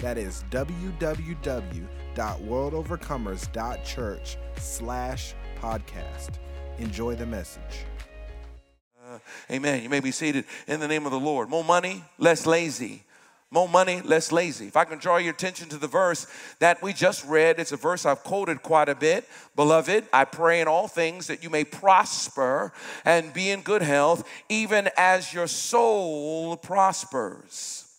that is www.worldovercomers.church slash podcast. Enjoy the message. Uh, amen. You may be seated in the name of the Lord. More money, less lazy. More money, less lazy. If I can draw your attention to the verse that we just read, it's a verse I've quoted quite a bit. Beloved, I pray in all things that you may prosper and be in good health, even as your soul prospers.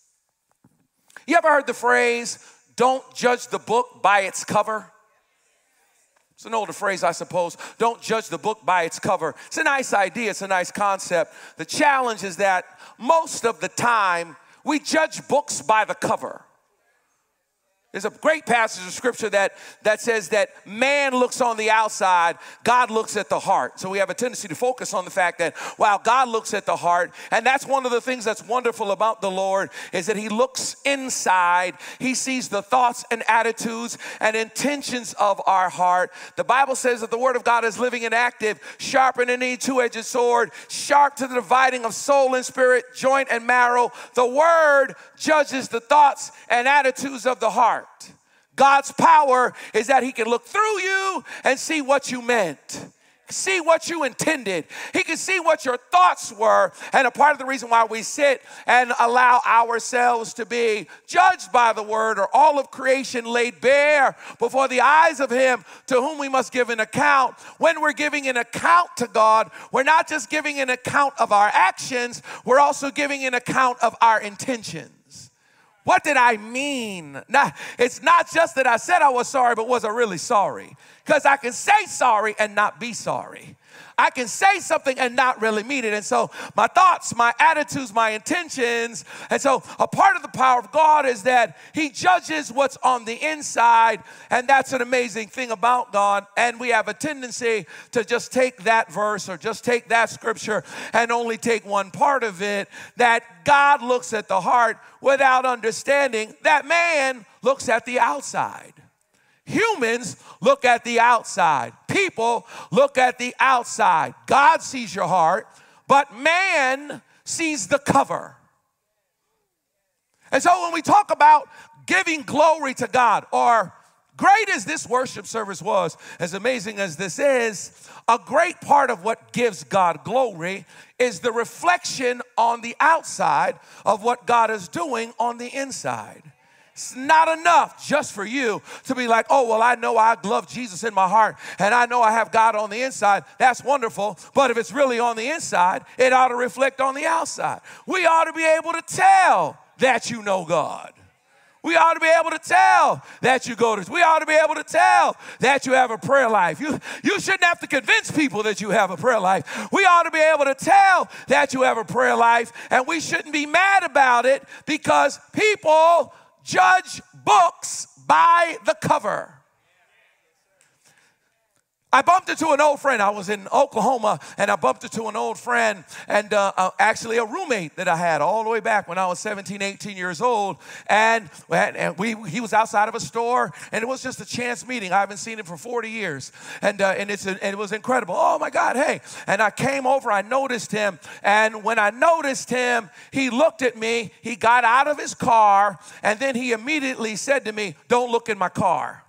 You ever heard the phrase, don't judge the book by its cover? It's an older phrase, I suppose. Don't judge the book by its cover. It's a nice idea, it's a nice concept. The challenge is that most of the time, we judge books by the cover. There's a great passage of scripture that, that says that man looks on the outside, God looks at the heart. So we have a tendency to focus on the fact that, wow, God looks at the heart. And that's one of the things that's wonderful about the Lord is that he looks inside. He sees the thoughts and attitudes and intentions of our heart. The Bible says that the word of God is living and active, sharper than any two-edged sword, sharp to the dividing of soul and spirit, joint and marrow. The word judges the thoughts and attitudes of the heart. God's power is that He can look through you and see what you meant. See what you intended. He can see what your thoughts were. And a part of the reason why we sit and allow ourselves to be judged by the word or all of creation laid bare before the eyes of Him to whom we must give an account. When we're giving an account to God, we're not just giving an account of our actions, we're also giving an account of our intentions. What did I mean? Now, it's not just that I said I was sorry, but was I really sorry? Because I can say sorry and not be sorry. I can say something and not really mean it. And so my thoughts, my attitudes, my intentions. And so a part of the power of God is that He judges what's on the inside. And that's an amazing thing about God. And we have a tendency to just take that verse or just take that scripture and only take one part of it. That God looks at the heart without understanding that man looks at the outside. Humans look at the outside. People look at the outside. God sees your heart, but man sees the cover. And so when we talk about giving glory to God, or great as this worship service was, as amazing as this is, a great part of what gives God glory is the reflection on the outside of what God is doing on the inside. It's not enough just for you to be like, oh, well, I know I love Jesus in my heart and I know I have God on the inside. That's wonderful. But if it's really on the inside, it ought to reflect on the outside. We ought to be able to tell that you know God. We ought to be able to tell that you go to. We ought to be able to tell that you have a prayer life. You, you shouldn't have to convince people that you have a prayer life. We ought to be able to tell that you have a prayer life, and we shouldn't be mad about it because people judge books by the cover. I bumped into an old friend. I was in Oklahoma and I bumped into an old friend and uh, uh, actually a roommate that I had all the way back when I was 17, 18 years old. And, and we, he was outside of a store and it was just a chance meeting. I haven't seen him for 40 years. And, uh, and, it's, and it was incredible. Oh my God, hey. And I came over, I noticed him. And when I noticed him, he looked at me, he got out of his car, and then he immediately said to me, Don't look in my car.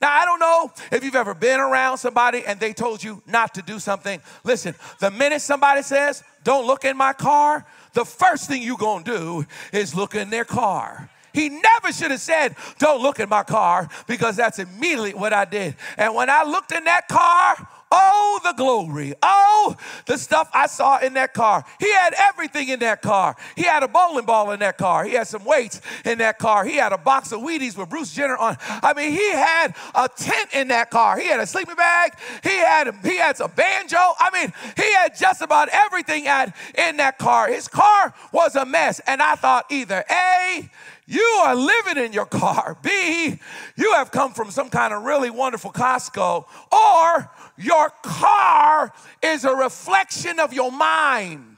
Now, I don't know if you've ever been around somebody and they told you not to do something. Listen, the minute somebody says, don't look in my car, the first thing you're gonna do is look in their car. He never should have said, Don't look in my car, because that's immediately what I did. And when I looked in that car, Oh, the glory. Oh, the stuff I saw in that car. He had everything in that car. He had a bowling ball in that car. He had some weights in that car. He had a box of Wheaties with Bruce Jenner on. I mean, he had a tent in that car. He had a sleeping bag. He had he had some banjo. I mean, he had just about everything at in that car. His car was a mess. And I thought either A, you are living in your car. B, you have come from some kind of really wonderful Costco. Or your car is a reflection of your mind.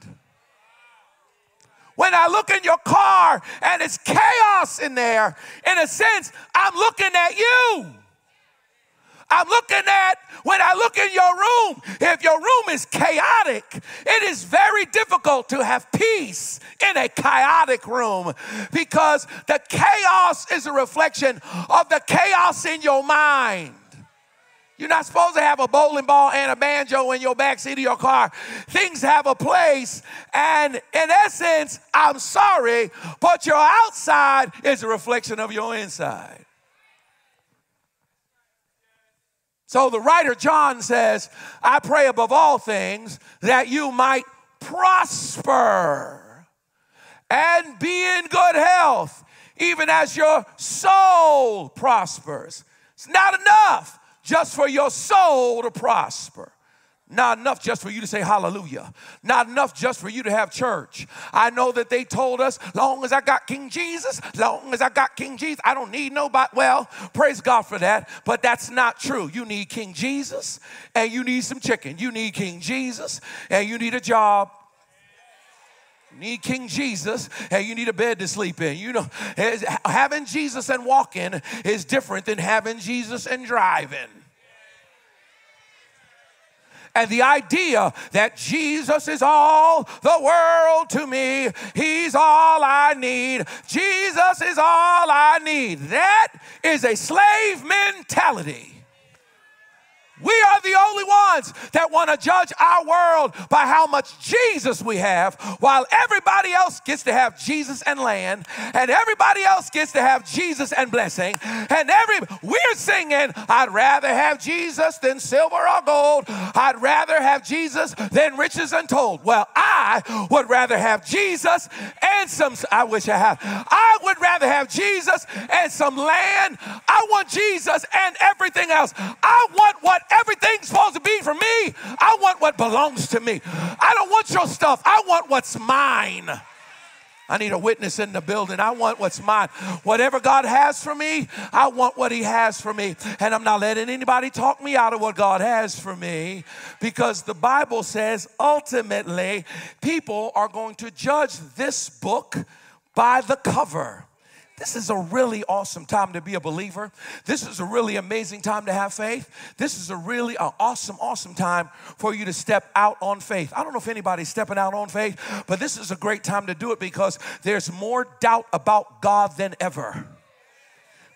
When I look in your car and it's chaos in there, in a sense, I'm looking at you. I'm looking at when I look in your room. If your room is chaotic, it is very difficult to have peace in a chaotic room because the chaos is a reflection of the chaos in your mind. You're not supposed to have a bowling ball and a banjo in your back seat of your car. Things have a place, and in essence, I'm sorry, but your outside is a reflection of your inside. So the writer John says, I pray above all things that you might prosper and be in good health, even as your soul prospers. It's not enough just for your soul to prosper. Not enough just for you to say hallelujah. Not enough just for you to have church. I know that they told us, long as I got King Jesus, long as I got King Jesus, I don't need nobody. Well, praise God for that, but that's not true. You need King Jesus and you need some chicken. You need King Jesus and you need a job. Need King Jesus Hey, you need a bed to sleep in. You know, having Jesus and walking is different than having Jesus and driving. And the idea that Jesus is all the world to me, He's all I need, Jesus is all I need. That is a slave mentality. We are the only ones that want to judge our world by how much Jesus we have, while everybody else gets to have Jesus and land, and everybody else gets to have Jesus and blessing. And every we're singing, I'd rather have Jesus than silver or gold. I'd rather have Jesus than riches untold. Well, I would rather have Jesus and some, I wish I had. I would rather have Jesus and some land. I want Jesus and everything else. I want what everything's supposed to be for me. I want what belongs to me. I don't want your stuff. I want what's mine. I need a witness in the building. I want what's mine. Whatever God has for me, I want what He has for me. And I'm not letting anybody talk me out of what God has for me because the Bible says ultimately people are going to judge this book by the cover. This is a really awesome time to be a believer. This is a really amazing time to have faith. This is a really uh, awesome, awesome time for you to step out on faith. I don't know if anybody's stepping out on faith, but this is a great time to do it because there's more doubt about God than ever.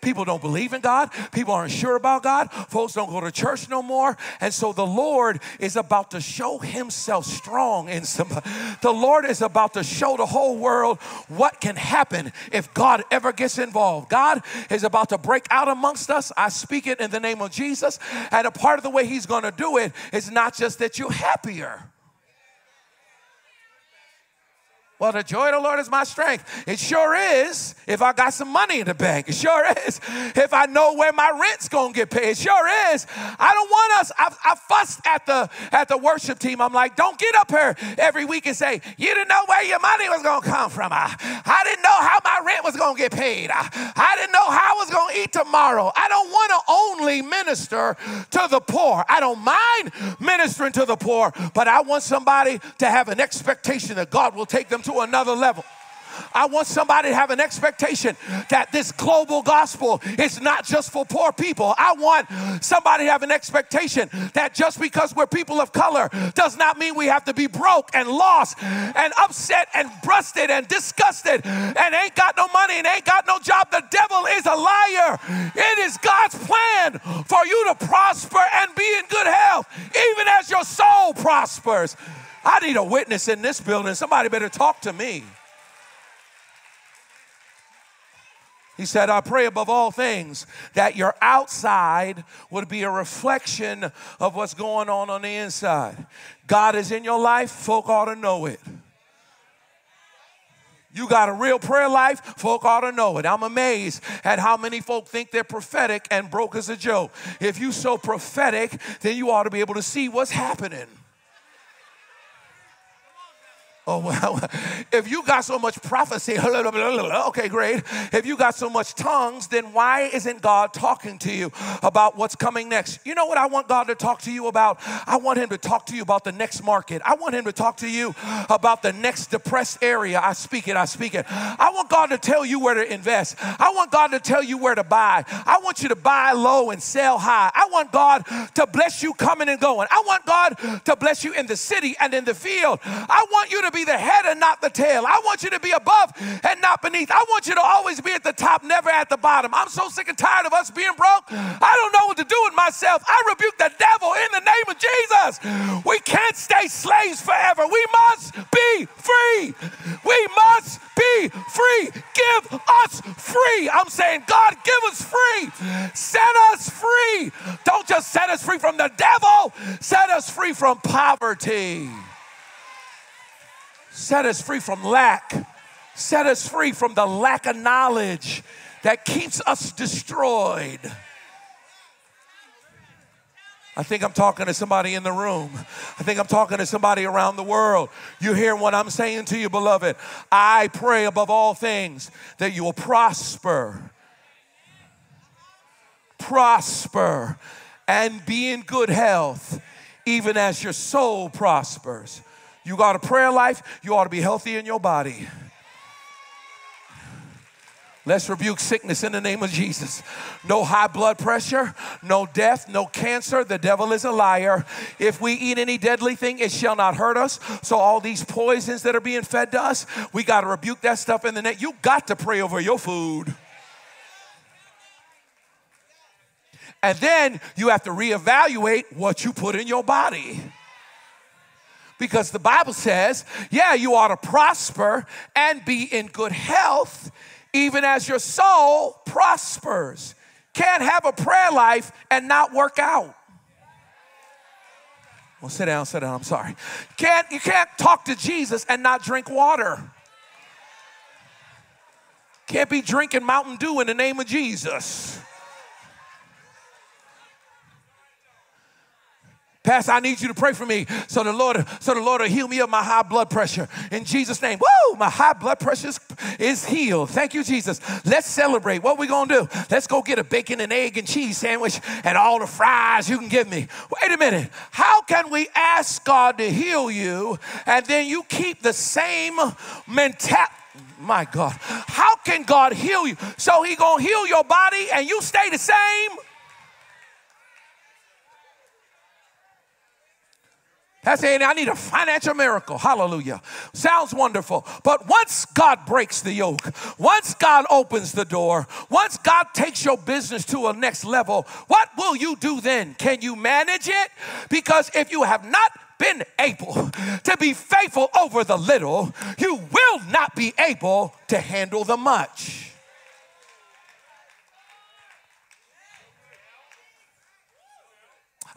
People don't believe in God. People aren't sure about God. Folks don't go to church no more. And so the Lord is about to show himself strong in somebody. The Lord is about to show the whole world what can happen if God ever gets involved. God is about to break out amongst us. I speak it in the name of Jesus. And a part of the way he's going to do it is not just that you're happier. Well, the joy of the Lord is my strength. It sure is if I got some money in the bank. It sure is if I know where my rent's gonna get paid. It sure is. I don't want us. I, I fussed at the at the worship team. I'm like, don't get up here every week and say you didn't know where your money was gonna come from. I, I didn't know how my rent was gonna get paid. I, I didn't know how I was gonna eat tomorrow. I don't want to only minister to the poor. I don't mind ministering to the poor, but I want somebody to have an expectation that God will take them to another level. I want somebody to have an expectation that this global gospel is not just for poor people. I want somebody to have an expectation that just because we're people of color does not mean we have to be broke and lost and upset and busted and disgusted and ain't got no money and ain't got no job. The devil is a liar. It is God's plan for you to prosper and be in good health, even your soul prospers. I need a witness in this building. Somebody better talk to me. He said, I pray above all things that your outside would be a reflection of what's going on on the inside. God is in your life, folk ought to know it. You got a real prayer life, folk ought to know it. I'm amazed at how many folk think they're prophetic and broke as a joke. If you're so prophetic, then you ought to be able to see what's happening. Oh, well, if you got so much prophecy, okay, great. If you got so much tongues, then why isn't God talking to you about what's coming next? You know what I want God to talk to you about? I want Him to talk to you about the next market. I want Him to talk to you about the next depressed area. I speak it, I speak it. I want God to tell you where to invest. I want God to tell you where to buy. I want you to buy low and sell high. I want God to bless you coming and going. I want God to bless you in the city and in the field. I want you to be the head and not the tail. I want you to be above and not beneath. I want you to always be at the top, never at the bottom. I'm so sick and tired of us being broke. I don't know what to do with myself. I rebuke the devil in the name of Jesus. We can't stay slaves forever. We must be free. We must be free. Give us free. I'm saying, God, give us free. Set us free. Don't just set us free from the devil, set us free from poverty. Set us free from lack. Set us free from the lack of knowledge that keeps us destroyed. I think I'm talking to somebody in the room. I think I'm talking to somebody around the world. You hear what I'm saying to you, beloved? I pray above all things that you will prosper, prosper, and be in good health, even as your soul prospers. You got a prayer life, you ought to be healthy in your body. Let's rebuke sickness in the name of Jesus. No high blood pressure, no death, no cancer. The devil is a liar. If we eat any deadly thing, it shall not hurt us. So, all these poisons that are being fed to us, we got to rebuke that stuff in the name. You got to pray over your food. And then you have to reevaluate what you put in your body. Because the Bible says, yeah, you ought to prosper and be in good health, even as your soul prospers. Can't have a prayer life and not work out. Well, sit down, sit down. I'm sorry. Can't you can't talk to Jesus and not drink water. Can't be drinking Mountain Dew in the name of Jesus. Pastor, I need you to pray for me so the Lord, so the Lord will heal me of my high blood pressure. In Jesus' name. Woo! My high blood pressure is, healed. Thank you, Jesus. Let's celebrate. What we gonna do? Let's go get a bacon and egg and cheese sandwich and all the fries you can give me. Wait a minute. How can we ask God to heal you and then you keep the same mentality? My God. How can God heal you? So he gonna heal your body and you stay the same? That's saying I need a financial miracle. Hallelujah. Sounds wonderful. But once God breaks the yoke, once God opens the door, once God takes your business to a next level, what will you do then? Can you manage it? Because if you have not been able to be faithful over the little, you will not be able to handle the much.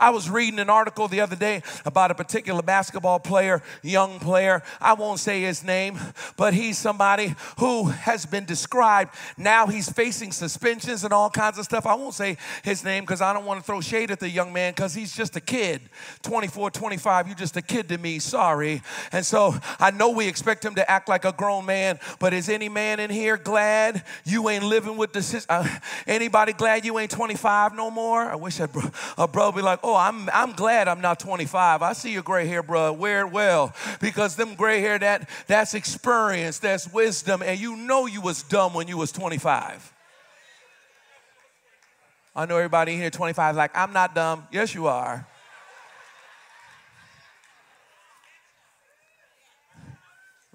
I was reading an article the other day about a particular basketball player, young player. I won't say his name, but he's somebody who has been described. Now he's facing suspensions and all kinds of stuff. I won't say his name because I don't want to throw shade at the young man because he's just a kid. 24, 25, you're just a kid to me. Sorry. And so I know we expect him to act like a grown man, but is any man in here glad you ain't living with the uh, anybody glad you ain't 25 no more? I wish a, a bro be like, Oh, I'm, I'm glad I'm not 25. I see your gray hair, bro. Wear it well. Because them gray hair, that, that's experience, that's wisdom. And you know you was dumb when you was 25. I know everybody here 25 like, I'm not dumb. Yes, you are.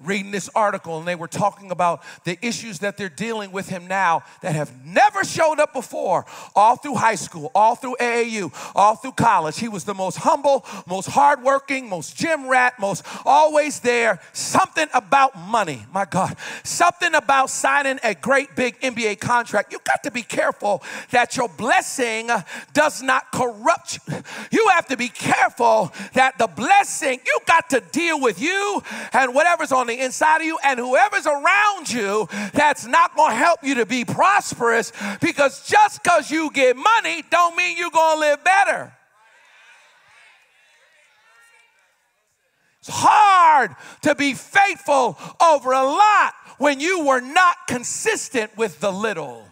Reading this article and they were talking about the issues that they're dealing with him now that have never showed up before all through high school all through aau all through college. He was the most humble most hardworking most gym rat most always there. Something about money my god. Something about signing a great big nba contract. You got to be careful that your blessing does not corrupt you. You have to be careful that the blessing you got to deal with you and whatever's on the inside of you, and whoever's around you that's not going to help you to be prosperous because just because you get money don't mean you're going to live better. It's hard to be faithful over a lot when you were not consistent with the little.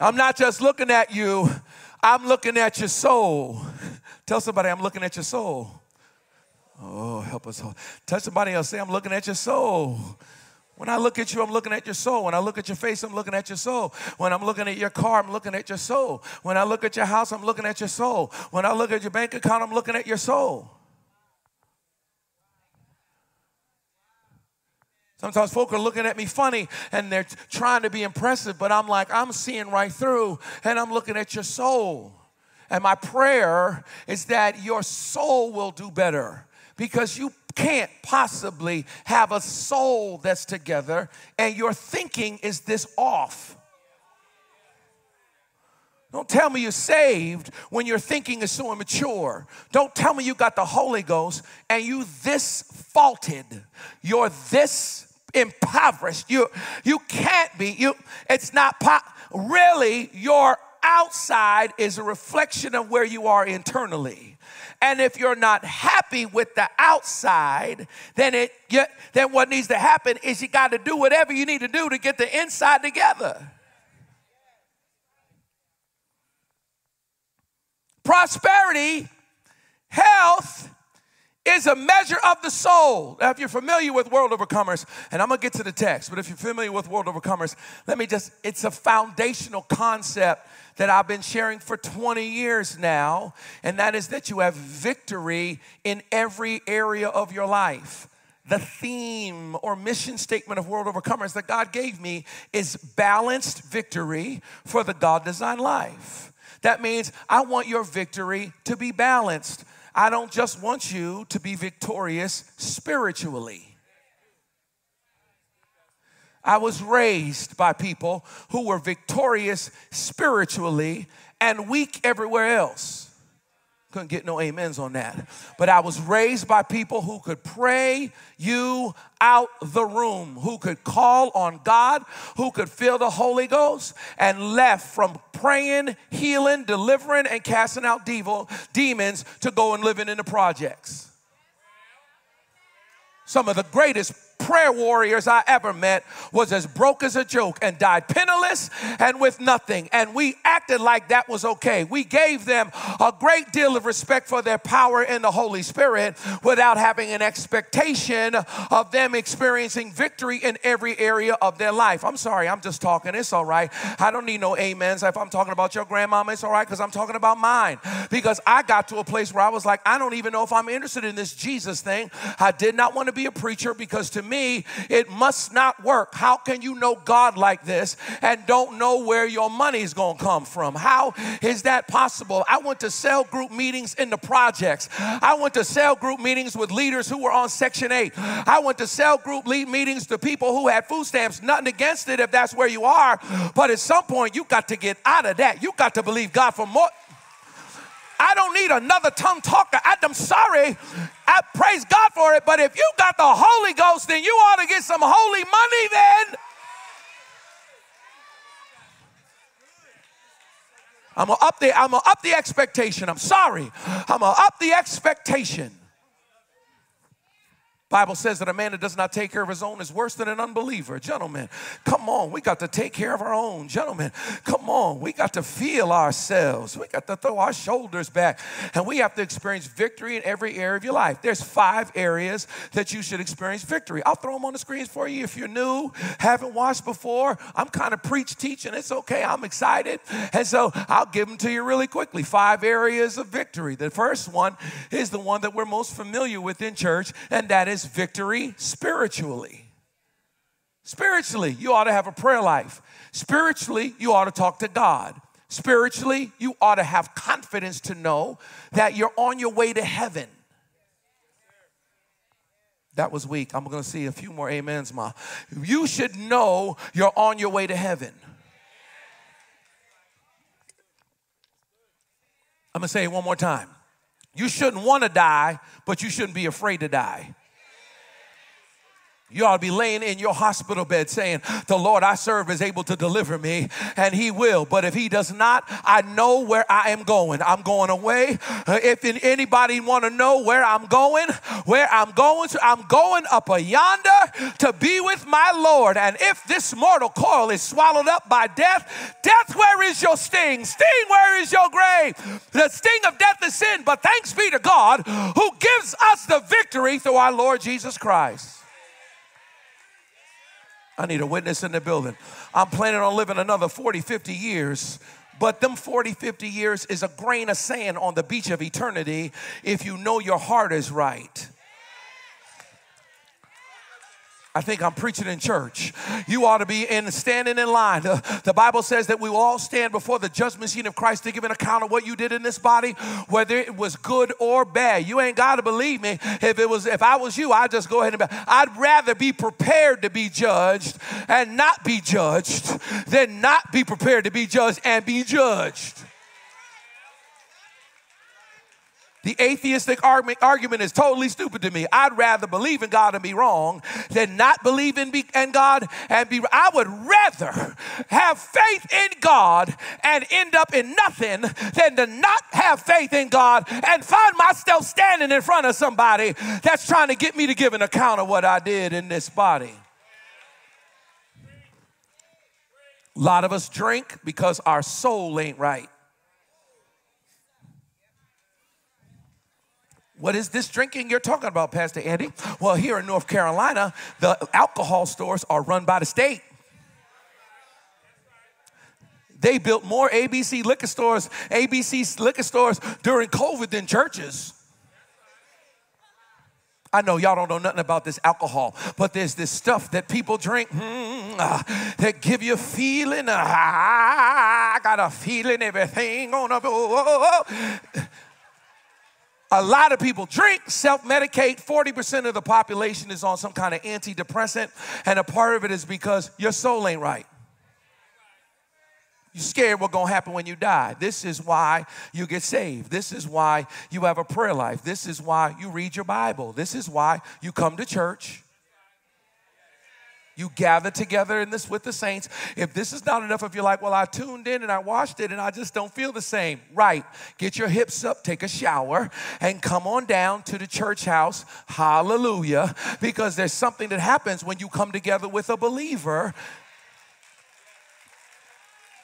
I'm not just looking at you, I'm looking at your soul. Tell somebody I'm looking at your soul. Oh, help us. All. Touch somebody else. Say, I'm looking at your soul. When I look at you, I'm looking at your soul. When I look at your face, I'm looking at your soul. When I'm looking at your car, I'm looking at your soul. When I look at your house, I'm looking at your soul. When I look at your bank account, I'm looking at your soul. Sometimes folk are looking at me funny and they're trying to be impressive, but I'm like, I'm seeing right through and I'm looking at your soul. And my prayer is that your soul will do better because you can't possibly have a soul that's together and your thinking is this off. Don't tell me you're saved when your thinking is so immature. Don't tell me you got the Holy Ghost and you this faulted. You're this impoverished. You you can't be. You it's not po- really your outside is a reflection of where you are internally. And if you're not happy with the outside, then it then what needs to happen is you got to do whatever you need to do to get the inside together. Prosperity, health, is a measure of the soul. Now, if you're familiar with World Overcomers, and I'm gonna get to the text, but if you're familiar with World Overcomers, let me just, it's a foundational concept that I've been sharing for 20 years now, and that is that you have victory in every area of your life. The theme or mission statement of World Overcomers that God gave me is balanced victory for the God designed life. That means I want your victory to be balanced. I don't just want you to be victorious spiritually. I was raised by people who were victorious spiritually and weak everywhere else. Couldn't get no amens on that. But I was raised by people who could pray you out the room, who could call on God, who could feel the Holy Ghost, and left from praying, healing, delivering, and casting out devil, demons to go and living in the projects. Some of the greatest prayer warriors I ever met was as broke as a joke and died penniless and with nothing. And we acted like that was okay. We gave them a great deal of respect for their power in the Holy Spirit without having an expectation of them experiencing victory in every area of their life. I'm sorry, I'm just talking. It's all right. I don't need no amens. If I'm talking about your grandmama, it's all right because I'm talking about mine. Because I got to a place where I was like, I don't even know if I'm interested in this Jesus thing. I did not want to be a preacher because to me, it must not work. How can you know God like this and don't know where your money is going to come from? How is that possible? I went to cell group meetings in the projects. I went to cell group meetings with leaders who were on Section 8. I went to cell group lead meetings to people who had food stamps. Nothing against it if that's where you are. But at some point, you got to get out of that. You got to believe God for more. I don't need another tongue talker. I'm sorry. I praise God for it. But if you got the Holy Ghost, then you ought to get some holy money then. I'm up the I'm gonna up the expectation. I'm sorry. I'm gonna up the expectation. Bible says that a man that does not take care of his own is worse than an unbeliever. Gentlemen, come on. We got to take care of our own. Gentlemen, come on. We got to feel ourselves. We got to throw our shoulders back. And we have to experience victory in every area of your life. There's five areas that you should experience victory. I'll throw them on the screens for you if you're new, haven't watched before. I'm kind of preach teaching. It's okay. I'm excited. And so I'll give them to you really quickly. Five areas of victory. The first one is the one that we're most familiar with in church, and that is is victory spiritually. Spiritually, you ought to have a prayer life. Spiritually, you ought to talk to God. Spiritually, you ought to have confidence to know that you're on your way to heaven. That was weak. I'm going to see a few more amens, Ma. You should know you're on your way to heaven. I'm going to say it one more time. You shouldn't want to die, but you shouldn't be afraid to die. You ought to be laying in your hospital bed saying, The Lord I serve is able to deliver me, and He will. But if He does not, I know where I am going. I'm going away. Uh, if anybody want to know where I'm going, where I'm going to, I'm going up a yonder to be with my Lord. And if this mortal coil is swallowed up by death, death, where is your sting? Sting, where is your grave? The sting of death is sin. But thanks be to God who gives us the victory through our Lord Jesus Christ. I need a witness in the building. I'm planning on living another 40, 50 years. But them 40, 50 years is a grain of sand on the beach of eternity if you know your heart is right. I think I'm preaching in church. You ought to be in standing in line. The, the, Bible says that we will all stand before the judgment seat of Christ to give an account of what you did in this body, whether it was good or bad. You ain't got to believe me. If it was, if I was you, I'd just go ahead and. Be, I'd rather be prepared to be judged and not be judged than not be prepared to be judged and be judged. The atheistic argument is totally stupid to me. I'd rather believe in God and be wrong than not believe in, be, in God and be. I would rather have faith in God and end up in nothing than to not have faith in God and find myself standing in front of somebody that's trying to get me to give an account of what I did in this body. A lot of us drink because our soul ain't right. What is this drinking you're talking about, Pastor Andy? Well, here in North Carolina, the alcohol stores are run by the state. They built more ABC liquor stores, ABC liquor stores during COVID than churches. I know y'all don't know nothing about this alcohol, but there's this stuff that people drink mm, uh, that give you a feeling. Uh, I got a feeling everything on a. Oh, oh, oh. A lot of people drink, self medicate. 40% of the population is on some kind of antidepressant, and a part of it is because your soul ain't right. You're scared what's gonna happen when you die. This is why you get saved. This is why you have a prayer life. This is why you read your Bible. This is why you come to church. You gather together in this with the saints. If this is not enough, if you're like, well, I tuned in and I watched it and I just don't feel the same, right? Get your hips up, take a shower, and come on down to the church house. Hallelujah. Because there's something that happens when you come together with a believer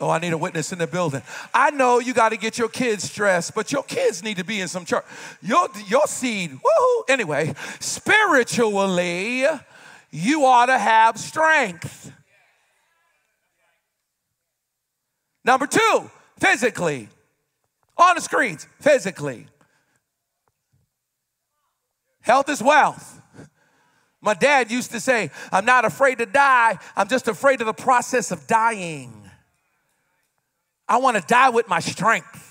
Oh, I need a witness in the building. I know you got to get your kids dressed, but your kids need to be in some church. Your, your seed, woohoo. Anyway, spiritually, you ought to have strength. Number two, physically. On the screens, physically. Health is wealth. My dad used to say, I'm not afraid to die, I'm just afraid of the process of dying. I want to die with my strength.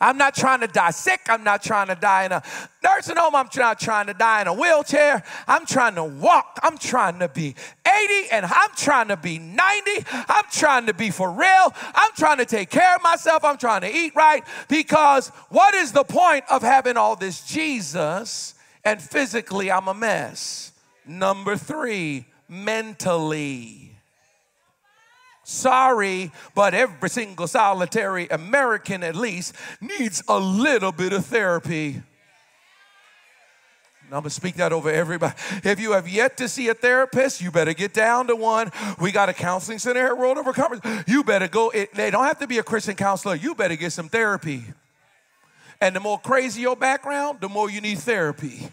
I'm not trying to die sick. I'm not trying to die in a nursing home. I'm not trying to die in a wheelchair. I'm trying to walk. I'm trying to be 80 and I'm trying to be 90. I'm trying to be for real. I'm trying to take care of myself. I'm trying to eat right because what is the point of having all this Jesus and physically I'm a mess? Number three, mentally. Sorry, but every single solitary American, at least, needs a little bit of therapy. I'm gonna speak that over everybody. If you have yet to see a therapist, you better get down to one. We got a counseling center here, World Overcomers. You better go. It, they don't have to be a Christian counselor. You better get some therapy. And the more crazy your background, the more you need therapy.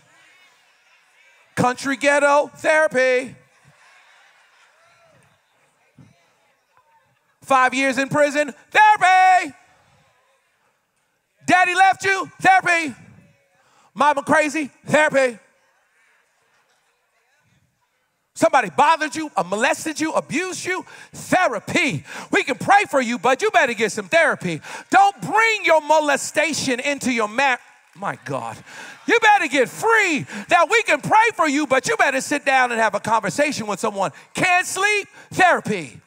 Country ghetto therapy. Five years in prison, therapy. Daddy left you, therapy. Mama crazy, therapy. Somebody bothered you, uh, molested you, abused you, therapy. We can pray for you, but you better get some therapy. Don't bring your molestation into your mat. My God. You better get free. Now we can pray for you, but you better sit down and have a conversation with someone. Can't sleep? Therapy.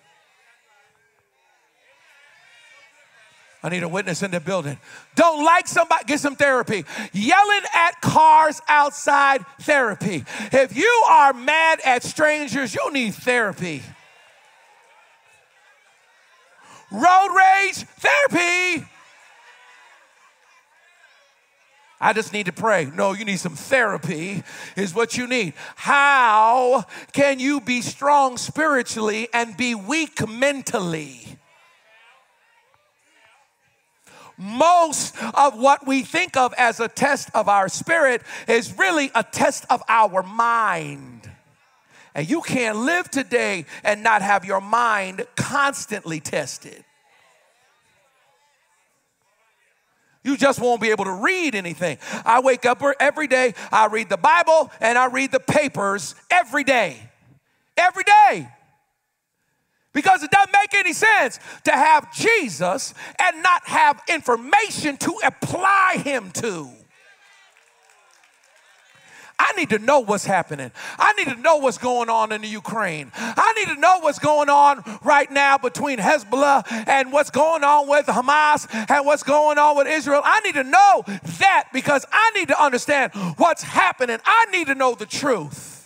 I need a witness in the building. Don't like somebody, get some therapy. Yelling at cars outside, therapy. If you are mad at strangers, you need therapy. Road rage, therapy. I just need to pray. No, you need some therapy, is what you need. How can you be strong spiritually and be weak mentally? Most of what we think of as a test of our spirit is really a test of our mind. And you can't live today and not have your mind constantly tested. You just won't be able to read anything. I wake up every day, I read the Bible and I read the papers every day. Every day. Because it doesn't make any sense to have Jesus and not have information to apply him to. I need to know what's happening. I need to know what's going on in the Ukraine. I need to know what's going on right now between Hezbollah and what's going on with Hamas and what's going on with Israel. I need to know that because I need to understand what's happening. I need to know the truth.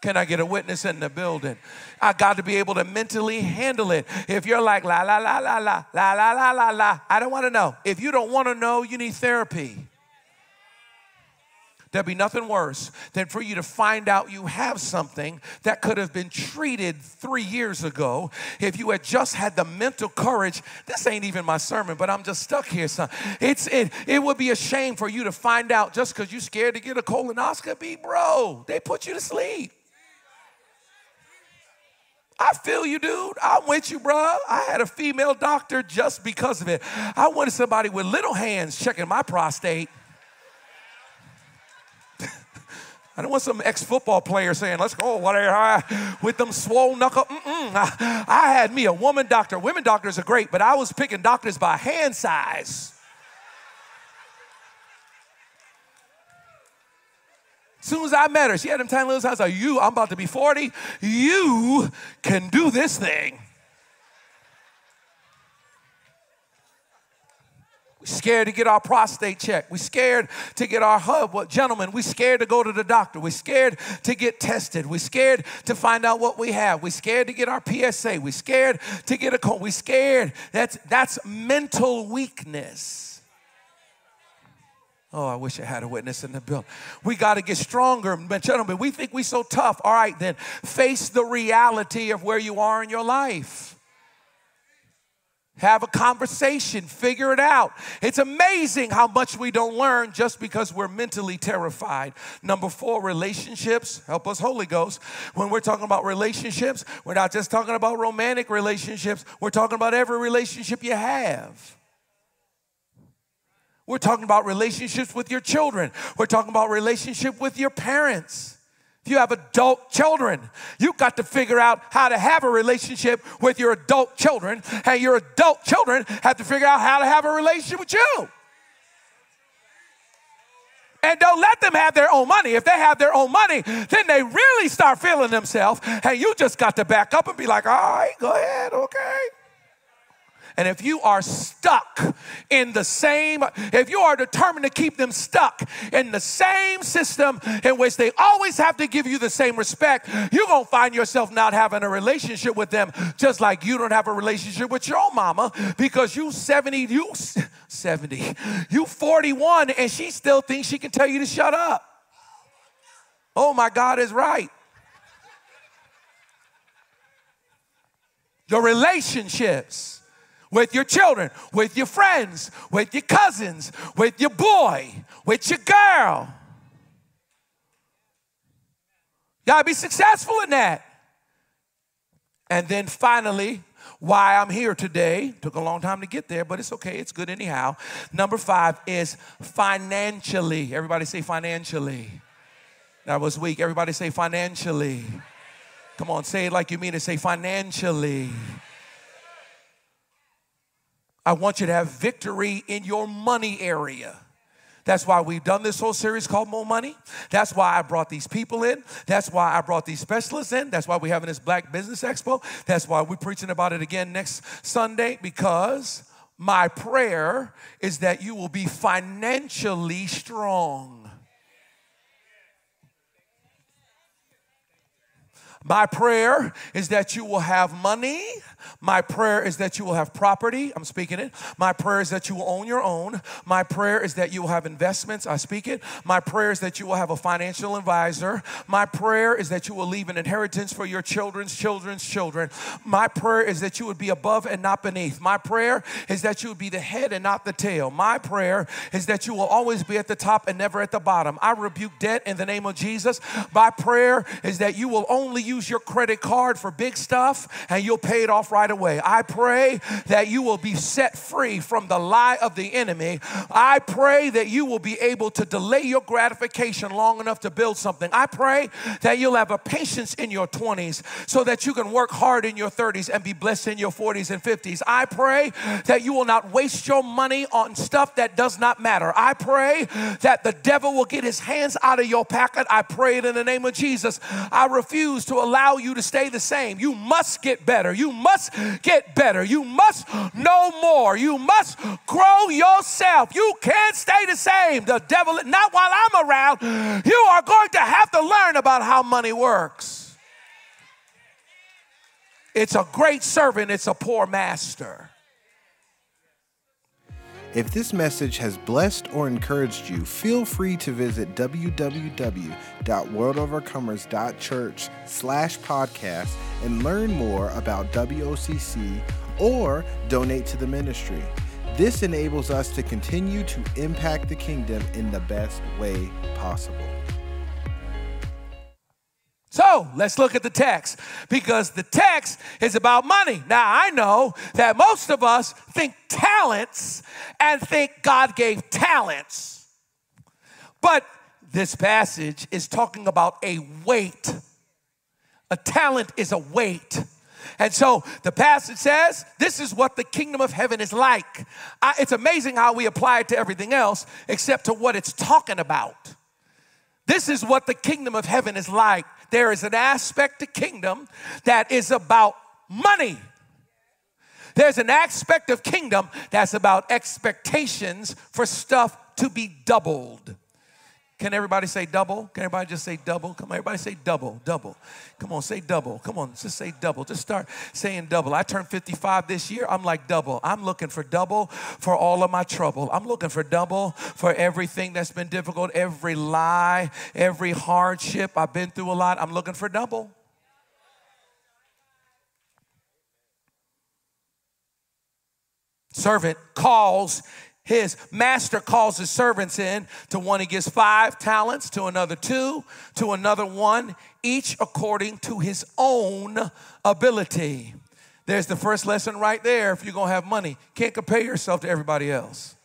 Can I get a witness in the building? I got to be able to mentally handle it. If you're like, la, la, la, la, la, la, la, la, la, la, I don't want to know. If you don't want to know, you need therapy. There'd be nothing worse than for you to find out you have something that could have been treated three years ago if you had just had the mental courage. This ain't even my sermon, but I'm just stuck here, son. It's it, it would be a shame for you to find out just because you're scared to get a colonoscopy, bro. They put you to sleep. I feel you, dude. I'm with you, bro. I had a female doctor just because of it. I wanted somebody with little hands checking my prostate. I don't want some ex-football player saying, "Let's go," whatever, with them swollen knuckle. I, I had me a woman doctor. Women doctors are great, but I was picking doctors by hand size. Soon as I met her, she had them tiny little eyes. Like, you, I'm about to be 40. You can do this thing. We're scared to get our prostate checked. We're scared to get our hub. What gentlemen, we scared to go to the doctor. We scared to get tested. We scared to find out what we have. We scared to get our PSA. We scared to get a code. We scared. That's that's mental weakness. Oh, I wish I had a witness in the building. We got to get stronger. But gentlemen, we think we're so tough. All right, then face the reality of where you are in your life. Have a conversation, figure it out. It's amazing how much we don't learn just because we're mentally terrified. Number four, relationships. Help us, Holy Ghost. When we're talking about relationships, we're not just talking about romantic relationships, we're talking about every relationship you have. We're talking about relationships with your children. We're talking about relationship with your parents. If you have adult children, you've got to figure out how to have a relationship with your adult children, and your adult children have to figure out how to have a relationship with you. And don't let them have their own money. If they have their own money, then they really start feeling themselves, and you just got to back up and be like, all right, go ahead, okay. And if you are stuck in the same, if you are determined to keep them stuck in the same system in which they always have to give you the same respect, you're gonna find yourself not having a relationship with them, just like you don't have a relationship with your mama because you 70, you 70, you 41, and she still thinks she can tell you to shut up. Oh my God is right. Your relationships with your children, with your friends, with your cousins, with your boy, with your girl. Gotta be successful in that. And then finally, why I'm here today, took a long time to get there, but it's okay, it's good anyhow. Number five is financially. Everybody say financially. That was weak. Everybody say financially. Come on, say it like you mean it. Say financially. I want you to have victory in your money area. That's why we've done this whole series called More Money. That's why I brought these people in. That's why I brought these specialists in. That's why we're having this Black Business Expo. That's why we're preaching about it again next Sunday because my prayer is that you will be financially strong. My prayer is that you will have money my prayer is that you will have property. I'm speaking it. My prayer is that you will own your own. My prayer is that you will have investments. I speak it. My prayer is that you will have a financial advisor. My prayer is that you will leave an inheritance for your children's children's children. My prayer is that you would be above and not beneath. My prayer is that you would be the head and not the tail. My prayer is that you will always be at the top and never at the bottom. I rebuke debt in the name of Jesus. My prayer is that you will only use your credit card for big stuff and you'll pay it off right away. I pray that you will be set free from the lie of the enemy. I pray that you will be able to delay your gratification long enough to build something. I pray that you'll have a patience in your 20s so that you can work hard in your 30s and be blessed in your 40s and 50s. I pray that you will not waste your money on stuff that does not matter. I pray that the devil will get his hands out of your pocket. I pray it in the name of Jesus. I refuse to allow you to stay the same. You must get better. You must get better. You must know more. You must grow yourself. You can't stay the same. The devil, not while I'm around. You are going to have to learn about how money works. It's a great servant, it's a poor master. If this message has blessed or encouraged you, feel free to visit www.worldovercomers.church slash podcast and learn more about WOCC or donate to the ministry. This enables us to continue to impact the kingdom in the best way possible. So let's look at the text because the text is about money. Now, I know that most of us think talents and think God gave talents, but this passage is talking about a weight. A talent is a weight. And so the passage says, This is what the kingdom of heaven is like. I, it's amazing how we apply it to everything else except to what it's talking about. This is what the kingdom of heaven is like. There is an aspect of kingdom that is about money. There's an aspect of kingdom that's about expectations for stuff to be doubled. Can everybody say double? Can everybody just say double? Come on, everybody say double, double. Come on, say double. Come on, just say double. Just start saying double. I turned 55 this year. I'm like double. I'm looking for double for all of my trouble. I'm looking for double for everything that's been difficult, every lie, every hardship. I've been through a lot. I'm looking for double. Servant calls his master calls his servants in to one he gives five talents, to another two, to another one, each according to his own ability. There's the first lesson right there. If you're gonna have money, can't compare yourself to everybody else.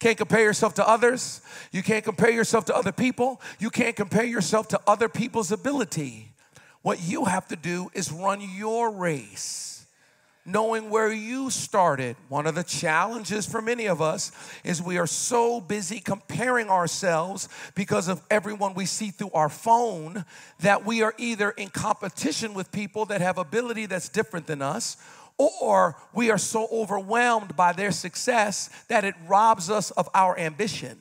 Can't compare yourself to others. You can't compare yourself to other people. You can't compare yourself to other people's ability. What you have to do is run your race knowing where you started. One of the challenges for many of us is we are so busy comparing ourselves because of everyone we see through our phone that we are either in competition with people that have ability that's different than us or we are so overwhelmed by their success that it robs us of our ambition.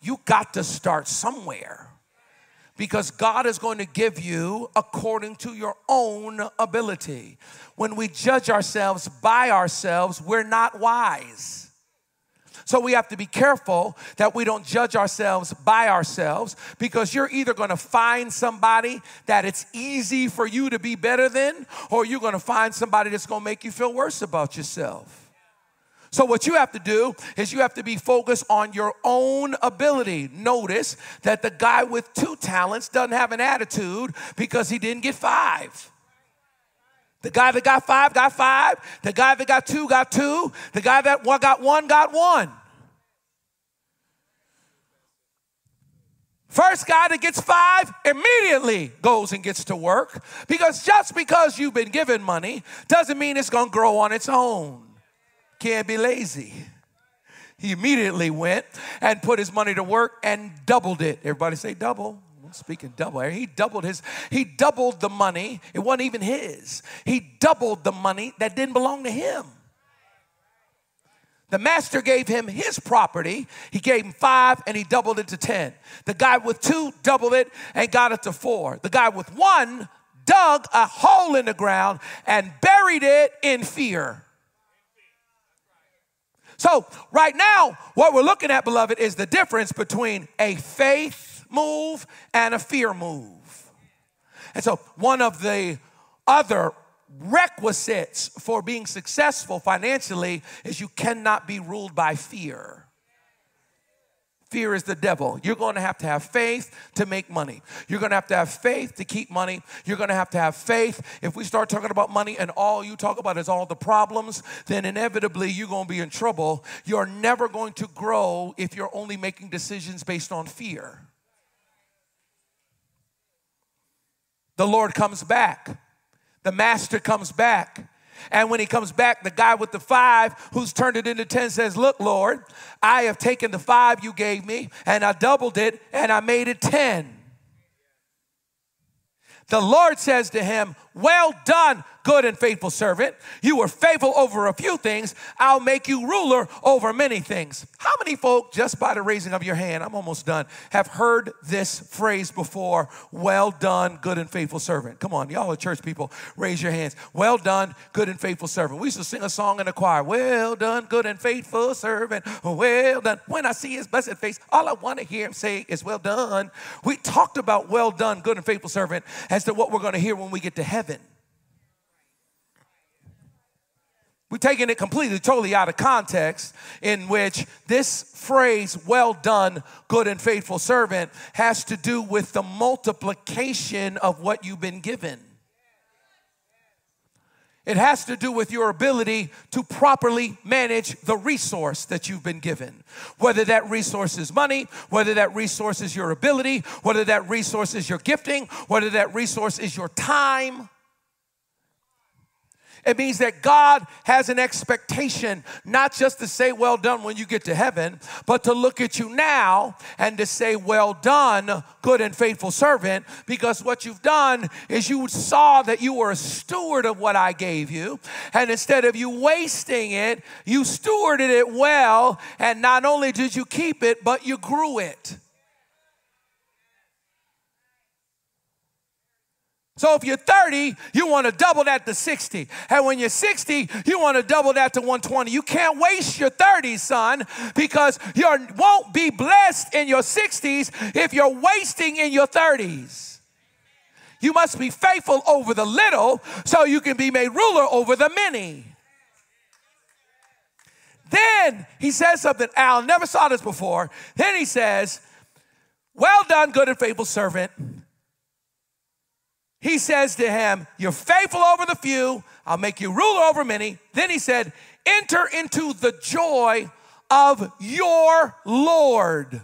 You got to start somewhere because God is going to give you according to your own ability. When we judge ourselves by ourselves, we're not wise. So we have to be careful that we don't judge ourselves by ourselves because you're either going to find somebody that it's easy for you to be better than, or you're going to find somebody that's going to make you feel worse about yourself. So, what you have to do is you have to be focused on your own ability. Notice that the guy with two talents doesn't have an attitude because he didn't get five. The guy that got five got five. The guy that got two got two. The guy that got one got one. First guy that gets five immediately goes and gets to work because just because you've been given money doesn't mean it's going to grow on its own. Can't be lazy. He immediately went and put his money to work and doubled it. Everybody say double. Speaking double, he doubled his, he doubled the money. It wasn't even his. He doubled the money that didn't belong to him. The master gave him his property. He gave him five and he doubled it to 10. The guy with two doubled it and got it to four. The guy with one dug a hole in the ground and buried it in fear. So, right now, what we're looking at, beloved, is the difference between a faith move and a fear move. And so, one of the other requisites for being successful financially is you cannot be ruled by fear. Fear is the devil. You're going to have to have faith to make money. You're going to have to have faith to keep money. You're going to have to have faith. If we start talking about money and all you talk about is all the problems, then inevitably you're going to be in trouble. You're never going to grow if you're only making decisions based on fear. The Lord comes back, the master comes back. And when he comes back, the guy with the five who's turned it into 10 says, Look, Lord, I have taken the five you gave me and I doubled it and I made it 10. The Lord says to him, Well done, good and faithful servant. You were faithful over a few things. I'll make you ruler over many things. How many folk, just by the raising of your hand, I'm almost done, have heard this phrase before? Well done, good and faithful servant. Come on, y'all are church people, raise your hands. Well done, good and faithful servant. We used to sing a song in the choir. Well done, good and faithful servant. Well done. When I see his blessed face, all I want to hear him say is well done. We talked about well done, good and faithful servant as to what we're going to hear when we get to heaven. We're taking it completely, totally out of context, in which this phrase, well done, good and faithful servant, has to do with the multiplication of what you've been given. It has to do with your ability to properly manage the resource that you've been given. Whether that resource is money, whether that resource is your ability, whether that resource is your gifting, whether that resource is your time. It means that God has an expectation, not just to say, well done when you get to heaven, but to look at you now and to say, well done, good and faithful servant, because what you've done is you saw that you were a steward of what I gave you. And instead of you wasting it, you stewarded it well. And not only did you keep it, but you grew it. So if you're 30, you want to double that to 60. And when you're 60, you want to double that to 120. You can't waste your 30s, son, because you won't be blessed in your 60s if you're wasting in your 30s. You must be faithful over the little so you can be made ruler over the many. Then he says something, Al never saw this before. Then he says, Well done, good and faithful servant he says to him, You're faithful over the few, I'll make you ruler over many. Then he said, Enter into the joy of your Lord.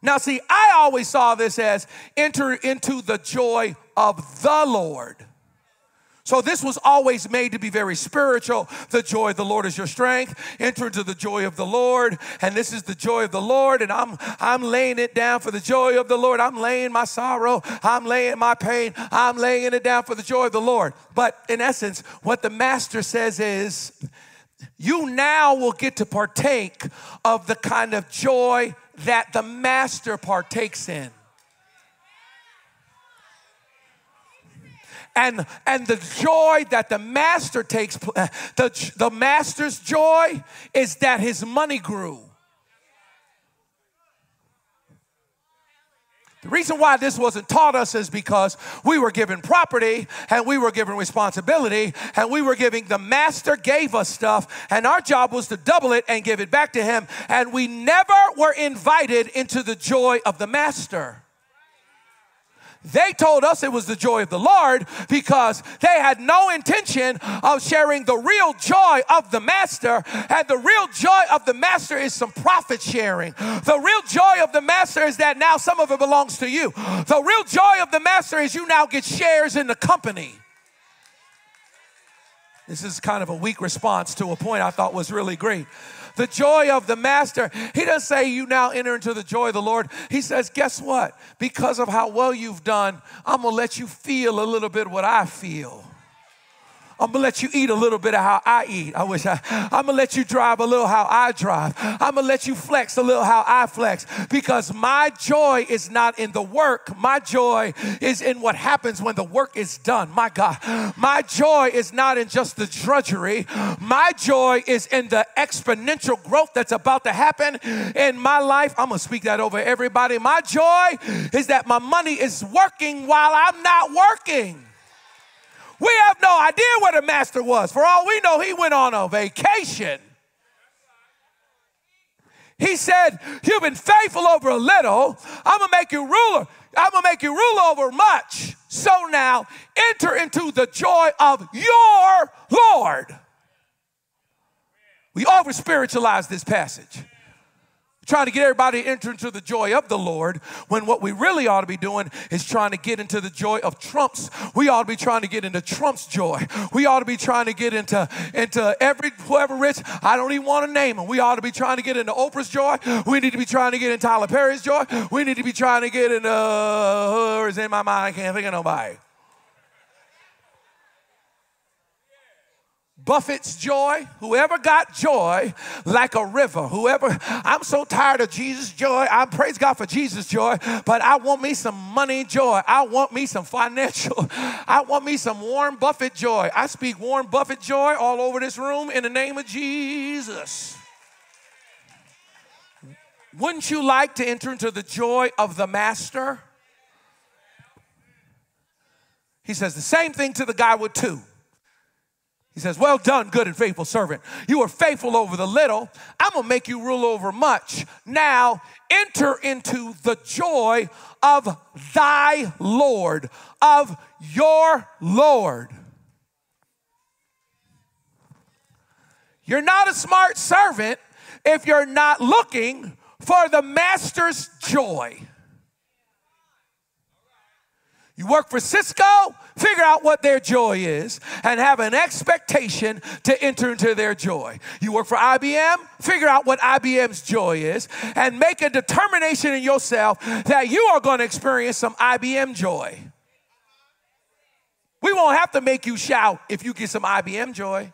Now, see, I always saw this as enter into the joy of the Lord. So this was always made to be very spiritual. The joy of the Lord is your strength. Enter into the joy of the Lord. And this is the joy of the Lord. And I'm I'm laying it down for the joy of the Lord. I'm laying my sorrow. I'm laying my pain. I'm laying it down for the joy of the Lord. But in essence, what the master says is you now will get to partake of the kind of joy that the master partakes in. And and the joy that the master takes uh, the, the master's joy is that his money grew The reason why this wasn't taught us is because we were given property and we were given responsibility and we were giving the master gave us stuff and our job was to double it and give it back to him and we never were invited into the joy of the master. They told us it was the joy of the Lord because they had no intention of sharing the real joy of the master. And the real joy of the master is some profit sharing. The real joy of the master is that now some of it belongs to you. The real joy of the master is you now get shares in the company. This is kind of a weak response to a point I thought was really great. The joy of the master. He doesn't say you now enter into the joy of the Lord. He says, guess what? Because of how well you've done, I'm going to let you feel a little bit what I feel. I'm gonna let you eat a little bit of how I eat. I wish I, I'm gonna let you drive a little how I drive. I'm gonna let you flex a little how I flex because my joy is not in the work. My joy is in what happens when the work is done. My God, my joy is not in just the drudgery. My joy is in the exponential growth that's about to happen in my life. I'm gonna speak that over everybody. My joy is that my money is working while I'm not working. We have no idea where the master was. For all we know, he went on a vacation. He said, You've been faithful over a little, I'm gonna make you ruler. I'm gonna make you rule over much. So now enter into the joy of your Lord. We over spiritualize this passage trying to get everybody to enter into the joy of the Lord when what we really ought to be doing is trying to get into the joy of Trump's. We ought to be trying to get into Trump's joy. We ought to be trying to get into, into every whoever rich, I don't even want to name them. We ought to be trying to get into Oprah's joy. We need to be trying to get into Tyler Perry's joy. We need to be trying to get into uh, who's in my mind. I can't think of nobody. Buffett's joy, whoever got joy like a river, whoever, I'm so tired of Jesus' joy. I praise God for Jesus' joy, but I want me some money joy. I want me some financial, I want me some Warren Buffett joy. I speak Warren Buffett joy all over this room in the name of Jesus. Wouldn't you like to enter into the joy of the master? He says the same thing to the guy with two. He says, Well done, good and faithful servant. You are faithful over the little. I'm going to make you rule over much. Now enter into the joy of thy Lord, of your Lord. You're not a smart servant if you're not looking for the master's joy. You work for Cisco, figure out what their joy is, and have an expectation to enter into their joy. You work for IBM, figure out what IBM's joy is, and make a determination in yourself that you are going to experience some IBM joy. We won't have to make you shout if you get some IBM joy.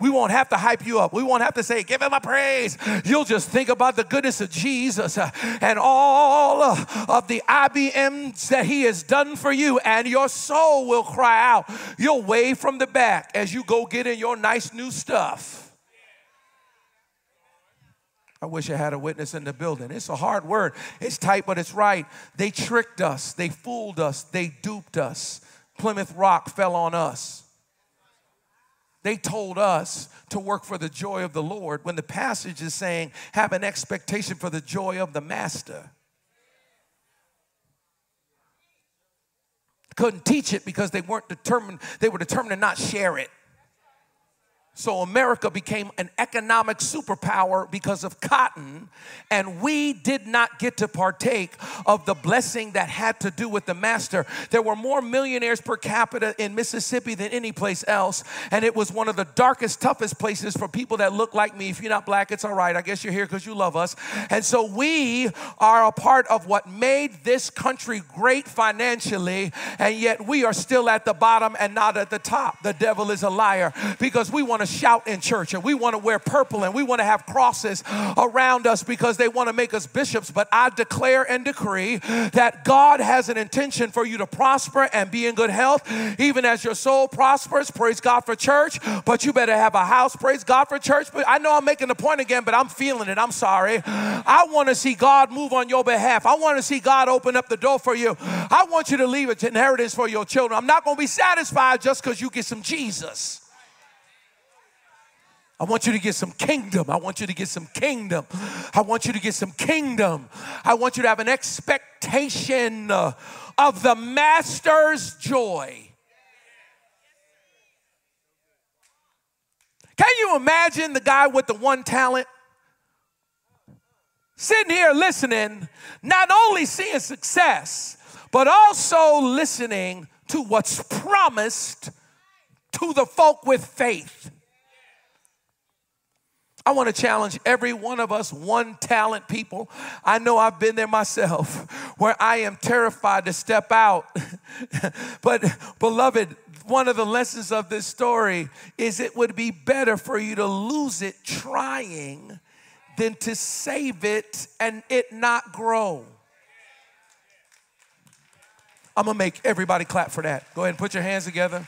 We won't have to hype you up. We won't have to say, Give him a praise. You'll just think about the goodness of Jesus uh, and all uh, of the IBMs that he has done for you, and your soul will cry out. You'll wave from the back as you go get in your nice new stuff. I wish I had a witness in the building. It's a hard word. It's tight, but it's right. They tricked us, they fooled us, they duped us. Plymouth Rock fell on us. They told us to work for the joy of the Lord when the passage is saying, have an expectation for the joy of the master. Couldn't teach it because they weren't determined, they were determined to not share it. So America became an economic superpower because of cotton, and we did not get to partake of the blessing that had to do with the master. There were more millionaires per capita in Mississippi than any place else, and it was one of the darkest, toughest places for people that look like me. If you're not black, it's all right. I guess you're here because you love us. And so we are a part of what made this country great financially, and yet we are still at the bottom and not at the top. The devil is a liar because we want to shout in church and we want to wear purple and we want to have crosses around us because they want to make us bishops. But I declare and decree that God has an intention for you to prosper and be in good health, even as your soul prospers. Praise God for church, but you better have a house. Praise God for church. But I know I'm making the point again, but I'm feeling it. I'm sorry. I want to see God move on your behalf. I want to see God open up the door for you. I want you to leave an inheritance for your children. I'm not going to be satisfied just because you get some Jesus. I want you to get some kingdom. I want you to get some kingdom. I want you to get some kingdom. I want you to have an expectation uh, of the master's joy. Can you imagine the guy with the one talent? Sitting here listening, not only seeing success, but also listening to what's promised to the folk with faith. I want to challenge every one of us one talent people. I know I've been there myself where I am terrified to step out. but, beloved, one of the lessons of this story is it would be better for you to lose it trying than to save it and it not grow. I'm gonna make everybody clap for that. Go ahead and put your hands together.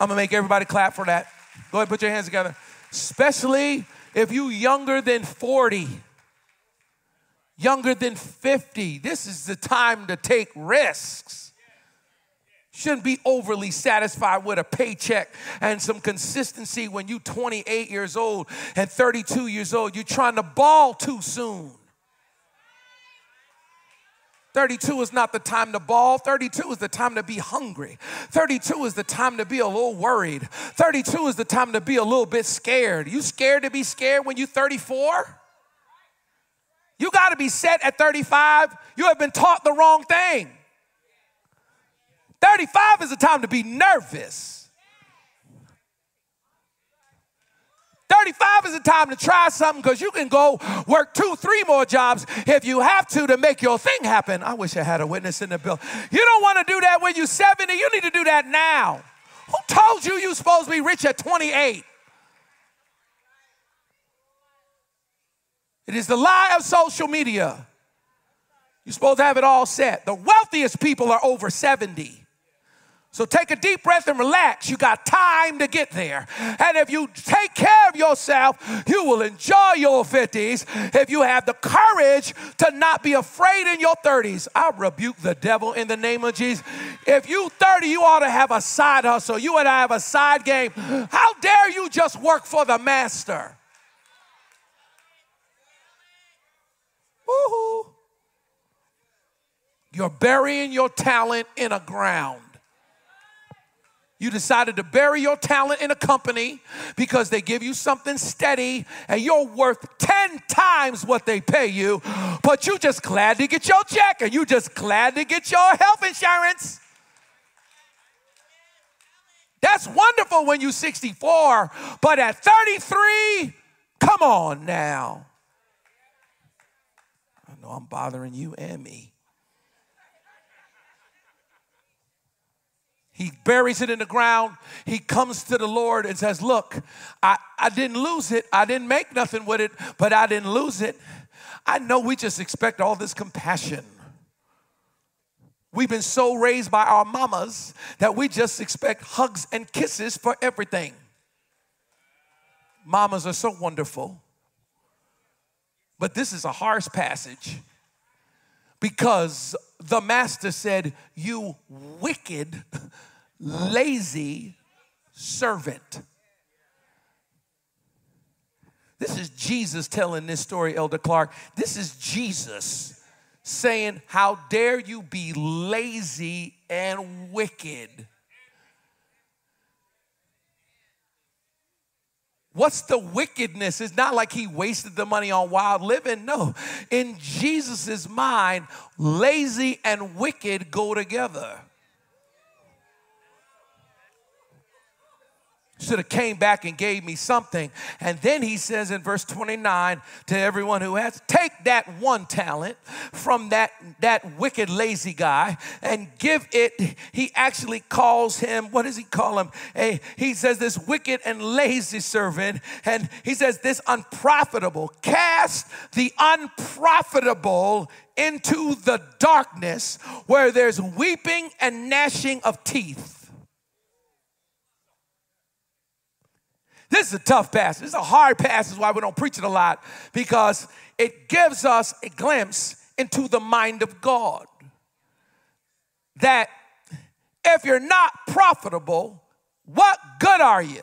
I'm gonna make everybody clap for that. Go ahead, and put your hands together especially if you younger than 40 younger than 50 this is the time to take risks. Shouldn't be overly satisfied with a paycheck and some consistency when you 28 years old and 32 years old. You're trying to ball too soon 32 is not the time to ball. 32 is the time to be hungry. 32 is the time to be a little worried. 32 is the time to be a little bit scared. You scared to be scared when you're 34? You got to be set at 35. You have been taught the wrong thing. 35 is the time to be nervous. 35 is the time to try something because you can go work two, three more jobs if you have to to make your thing happen. I wish I had a witness in the bill. You don't want to do that when you're 70. You need to do that now. Who told you you're supposed to be rich at 28? It is the lie of social media. You're supposed to have it all set. The wealthiest people are over 70. So take a deep breath and relax. You got time to get there. And if you take care of yourself, you will enjoy your 50s. If you have the courage to not be afraid in your 30s, I rebuke the devil in the name of Jesus. If you 30, you ought to have a side hustle. You and I have a side game. How dare you just work for the master? Woohoo. You're burying your talent in a ground. You decided to bury your talent in a company because they give you something steady and you're worth 10 times what they pay you, but you just glad to get your check and you just glad to get your health insurance. That's wonderful when you're 64, but at 33, come on now. I know I'm bothering you and me. He buries it in the ground. He comes to the Lord and says, Look, I, I didn't lose it. I didn't make nothing with it, but I didn't lose it. I know we just expect all this compassion. We've been so raised by our mamas that we just expect hugs and kisses for everything. Mamas are so wonderful. But this is a harsh passage because the master said, You wicked, lazy servant. This is Jesus telling this story, Elder Clark. This is Jesus saying, How dare you be lazy and wicked? What's the wickedness? It's not like he wasted the money on wild living. No. In Jesus' mind, lazy and wicked go together. Should have came back and gave me something. And then he says in verse 29 to everyone who has take that one talent from that that wicked lazy guy and give it he actually calls him what does he call him? A he says this wicked and lazy servant and he says this unprofitable. Cast the unprofitable into the darkness where there's weeping and gnashing of teeth This is a tough passage. This is a hard passage why we don't preach it a lot because it gives us a glimpse into the mind of God. That if you're not profitable, what good are you?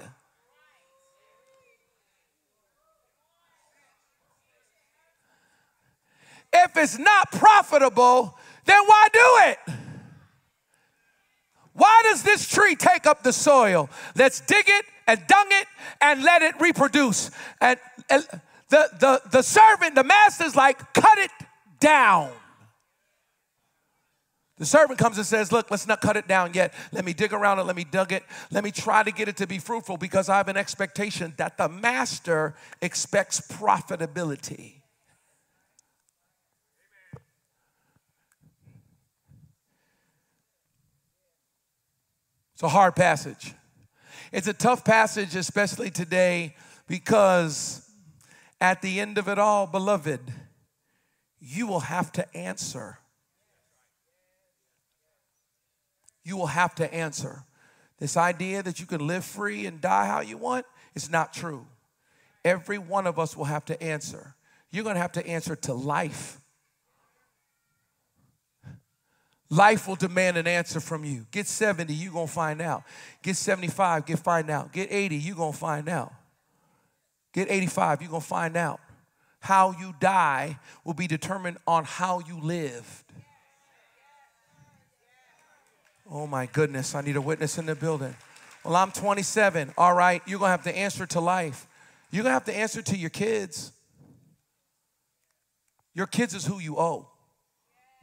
If it's not profitable, then why do it? Why does this tree take up the soil? Let's dig it and dung it and let it reproduce. And, and the, the, the servant, the master's like, cut it down. The servant comes and says, Look, let's not cut it down yet. Let me dig around it. Let me dug it. Let me try to get it to be fruitful because I have an expectation that the master expects profitability. It's a hard passage. It's a tough passage, especially today, because at the end of it all, beloved, you will have to answer. You will have to answer. This idea that you can live free and die how you want is not true. Every one of us will have to answer. You're going to have to answer to life. Life will demand an answer from you. Get 70, you're going to find out. Get 75, get find out. Get 80, you're going to find out. Get 85, you're going to find out. How you die will be determined on how you lived. Oh my goodness, I need a witness in the building. Well, I'm 27. All right, you're going to have to answer to life. You're going to have to answer to your kids. Your kids is who you owe.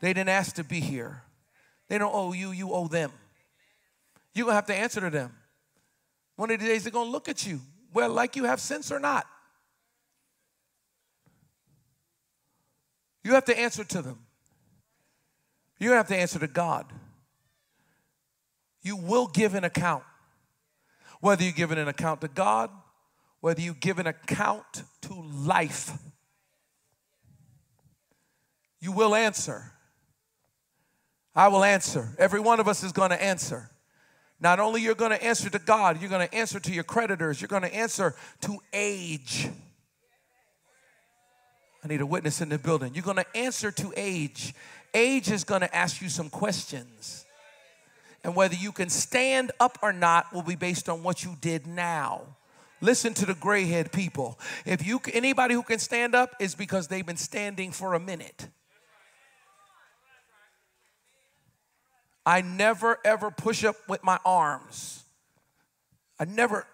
They didn't ask to be here. They don't owe you, you owe them. You're going to have to answer to them. One of the days they're going to look at you, well, like you have sense or not. You have to answer to them. You have to answer to God. You will give an account. Whether you give an account to God, whether you give an account to life, you will answer. I will answer. Every one of us is going to answer. Not only you're going to answer to God, you're going to answer to your creditors, you're going to answer to age. I need a witness in the building. You're going to answer to age. Age is going to ask you some questions. And whether you can stand up or not will be based on what you did now. Listen to the gray head people. If you anybody who can stand up is because they've been standing for a minute. I never ever push up with my arms. I never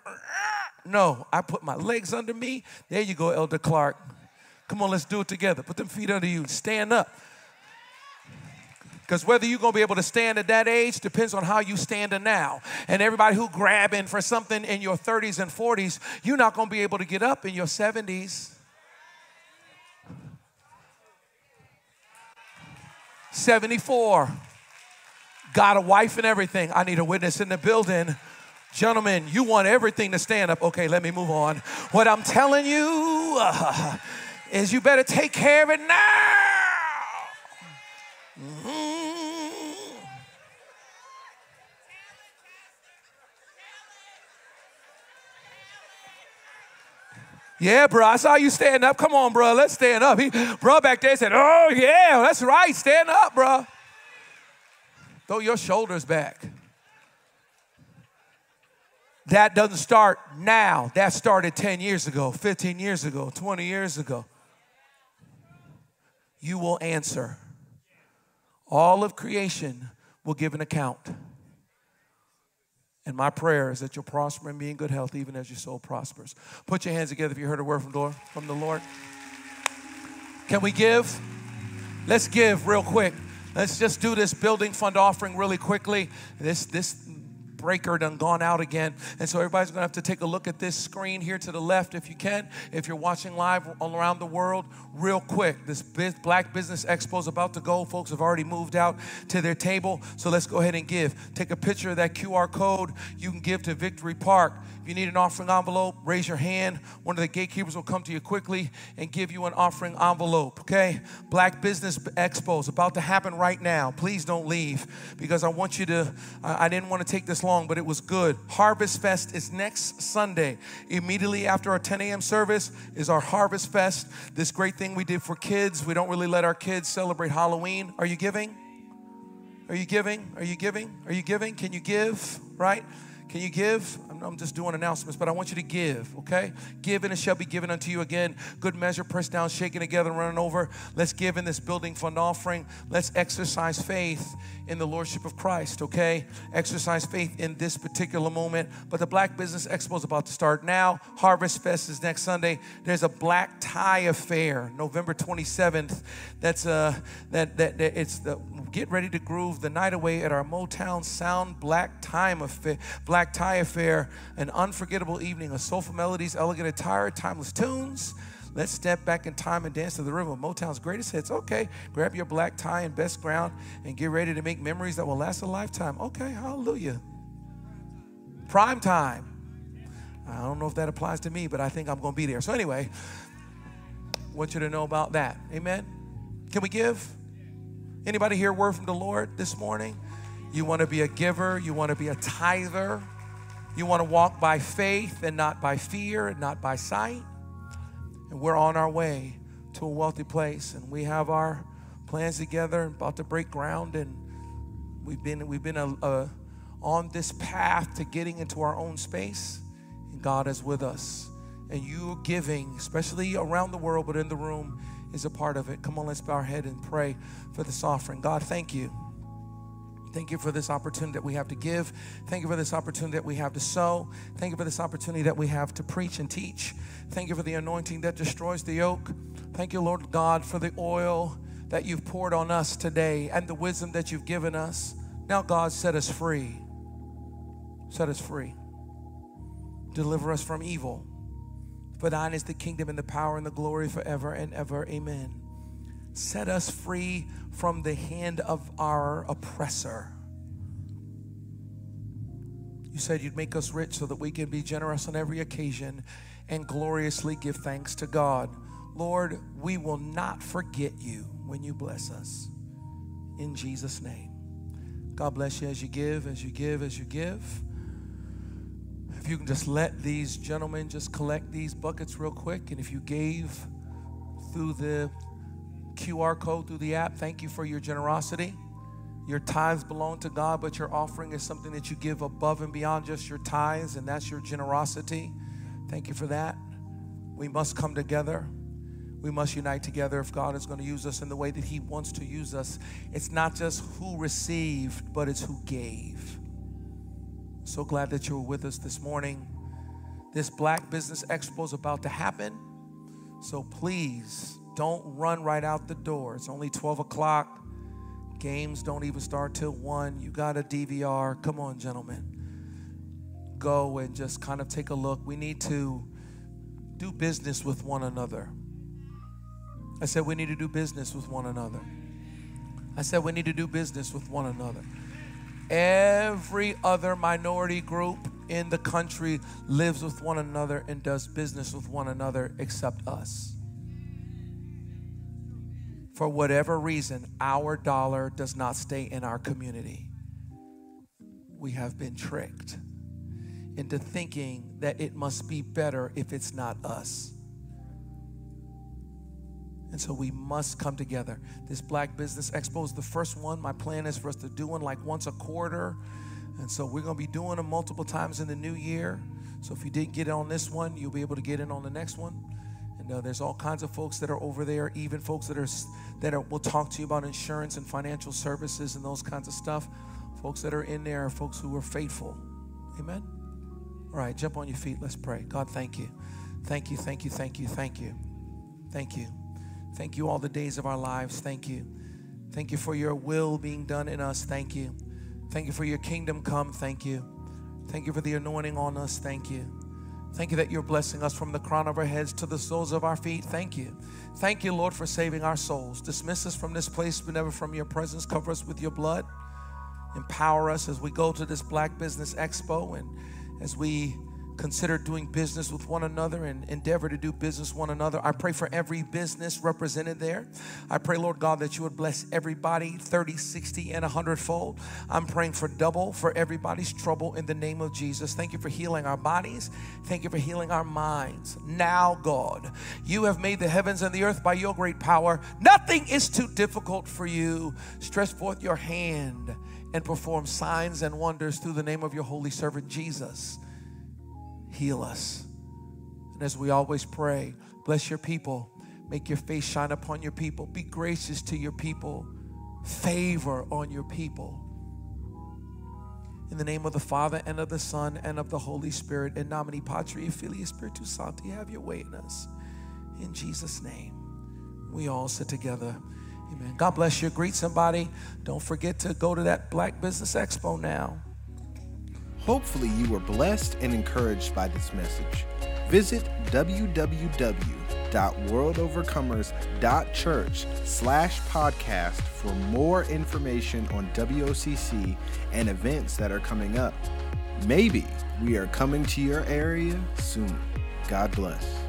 no, I put my legs under me. There you go, Elder Clark. Come on, let's do it together. Put them feet under you. Stand up. Because whether you're going to be able to stand at that age depends on how you stand now. And everybody who grabbing for something in your 30s and 40s, you're not going to be able to get up in your 70s. 74. Got a wife and everything. I need a witness in the building. Gentlemen, you want everything to stand up. Okay, let me move on. What I'm telling you uh, is you better take care of it now. Mm-hmm. Yeah, bro, I saw you stand up. Come on, bro, let's stand up. He, bro back there said, Oh, yeah, that's right, stand up, bro. Throw your shoulders back. That doesn't start now. That started 10 years ago, 15 years ago, 20 years ago. You will answer. All of creation will give an account. And my prayer is that you'll prosper and be in good health even as your soul prospers. Put your hands together if you heard a word from the Lord. From the Lord. Can we give? Let's give real quick. Let's just do this building fund offering really quickly. This this breaker done gone out again. And so everybody's gonna have to take a look at this screen here to the left if you can. If you're watching live all around the world, real quick. This Black Business Expo is about to go. Folks have already moved out to their table. So let's go ahead and give. Take a picture of that QR code. You can give to Victory Park. If you need an offering envelope, raise your hand. One of the gatekeepers will come to you quickly and give you an offering envelope, okay? Black Business Expo is about to happen right now. Please don't leave because I want you to, I didn't want to take this long, but it was good. Harvest Fest is next Sunday. Immediately after our 10 a.m. service is our Harvest Fest, this great thing we did for kids. We don't really let our kids celebrate Halloween. Are you giving? Are you giving? Are you giving? Are you giving? Can you give? Right? Can you give? I'm just doing announcements, but I want you to give, okay? Give and it shall be given unto you again. Good measure, pressed down, shaken together, running over. Let's give in this building fund offering. Let's exercise faith in the Lordship of Christ, okay? Exercise faith in this particular moment. But the Black Business Expo is about to start now. Harvest Fest is next Sunday. There's a black tie affair, November 27th. That's uh that that, that it's the get ready to groove the night away at our Motown Sound Black Time affair, Black Tie Affair, an unforgettable evening of soulful melodies, elegant attire, timeless tunes. Let's step back in time and dance to the rhythm of Motown's greatest hits. Okay, grab your black tie and best ground and get ready to make memories that will last a lifetime. Okay, hallelujah. Prime time. I don't know if that applies to me, but I think I'm going to be there. So, anyway, want you to know about that. Amen. Can we give? Anybody hear word from the Lord this morning? You want to be a giver, you want to be a tither, you want to walk by faith and not by fear and not by sight. And we're on our way to a wealthy place, and we have our plans together, about to break ground, and we've been we've been a, a, on this path to getting into our own space, and God is with us. And you giving, especially around the world, but in the room, is a part of it. Come on, let's bow our head and pray for this offering. God, thank you. Thank you for this opportunity that we have to give. Thank you for this opportunity that we have to sow. Thank you for this opportunity that we have to preach and teach. Thank you for the anointing that destroys the yoke. Thank you, Lord God, for the oil that you've poured on us today and the wisdom that you've given us. Now, God, set us free. Set us free. Deliver us from evil. For thine is the kingdom and the power and the glory forever and ever. Amen. Set us free from the hand of our oppressor. You said you'd make us rich so that we can be generous on every occasion and gloriously give thanks to God. Lord, we will not forget you when you bless us. In Jesus' name. God bless you as you give, as you give, as you give. If you can just let these gentlemen just collect these buckets real quick, and if you gave through the QR code through the app, thank you for your generosity. Your tithes belong to God, but your offering is something that you give above and beyond just your tithes, and that's your generosity. Thank you for that. We must come together. We must unite together if God is going to use us in the way that He wants to use us. It's not just who received, but it's who gave. So glad that you were with us this morning. This Black Business Expo is about to happen. So please don't run right out the door. It's only 12 o'clock. Games don't even start till 1. You got a DVR. Come on, gentlemen. Go and just kind of take a look. We need to do business with one another. I said we need to do business with one another. I said we need to do business with one another. Every other minority group in the country lives with one another and does business with one another except us. For whatever reason, our dollar does not stay in our community. We have been tricked into thinking that it must be better if it's not us. And so we must come together. This Black Business Expo is the first one. My plan is for us to do one like once a quarter. And so we're going to be doing them multiple times in the new year. So if you didn't get in on this one, you'll be able to get in on the next one. And uh, there's all kinds of folks that are over there, even folks that are that are, will talk to you about insurance and financial services and those kinds of stuff. Folks that are in there are folks who are faithful. Amen. All right, jump on your feet. Let's pray. God, thank you. Thank you, thank you, thank you, thank you. Thank you. Thank you all the days of our lives. Thank you. Thank you for your will being done in us. Thank you. Thank you for your kingdom come. Thank you. Thank you for the anointing on us. Thank you. Thank you that you're blessing us from the crown of our heads to the soles of our feet. Thank you. Thank you, Lord, for saving our souls. Dismiss us from this place, but never from your presence. Cover us with your blood. Empower us as we go to this Black Business Expo and as we consider doing business with one another and endeavor to do business one another. I pray for every business represented there. I pray, Lord God, that you would bless everybody 30, 60, and 100 fold. I'm praying for double for everybody's trouble in the name of Jesus. Thank you for healing our bodies. Thank you for healing our minds. Now, God, you have made the heavens and the earth by your great power. Nothing is too difficult for you. Stretch forth your hand and perform signs and wonders through the name of your holy servant Jesus. Heal us. And as we always pray, bless your people. Make your face shine upon your people. Be gracious to your people. Favor on your people. In the name of the Father and of the Son and of the Holy Spirit, in nomine Patri Filii Spiritus Sancti, have your way in us. In Jesus' name, we all sit together. Amen. God bless you. Greet somebody. Don't forget to go to that Black Business Expo now. Hopefully, you were blessed and encouraged by this message. Visit www.worldovercomers.church slash podcast for more information on WOCC and events that are coming up. Maybe we are coming to your area soon. God bless.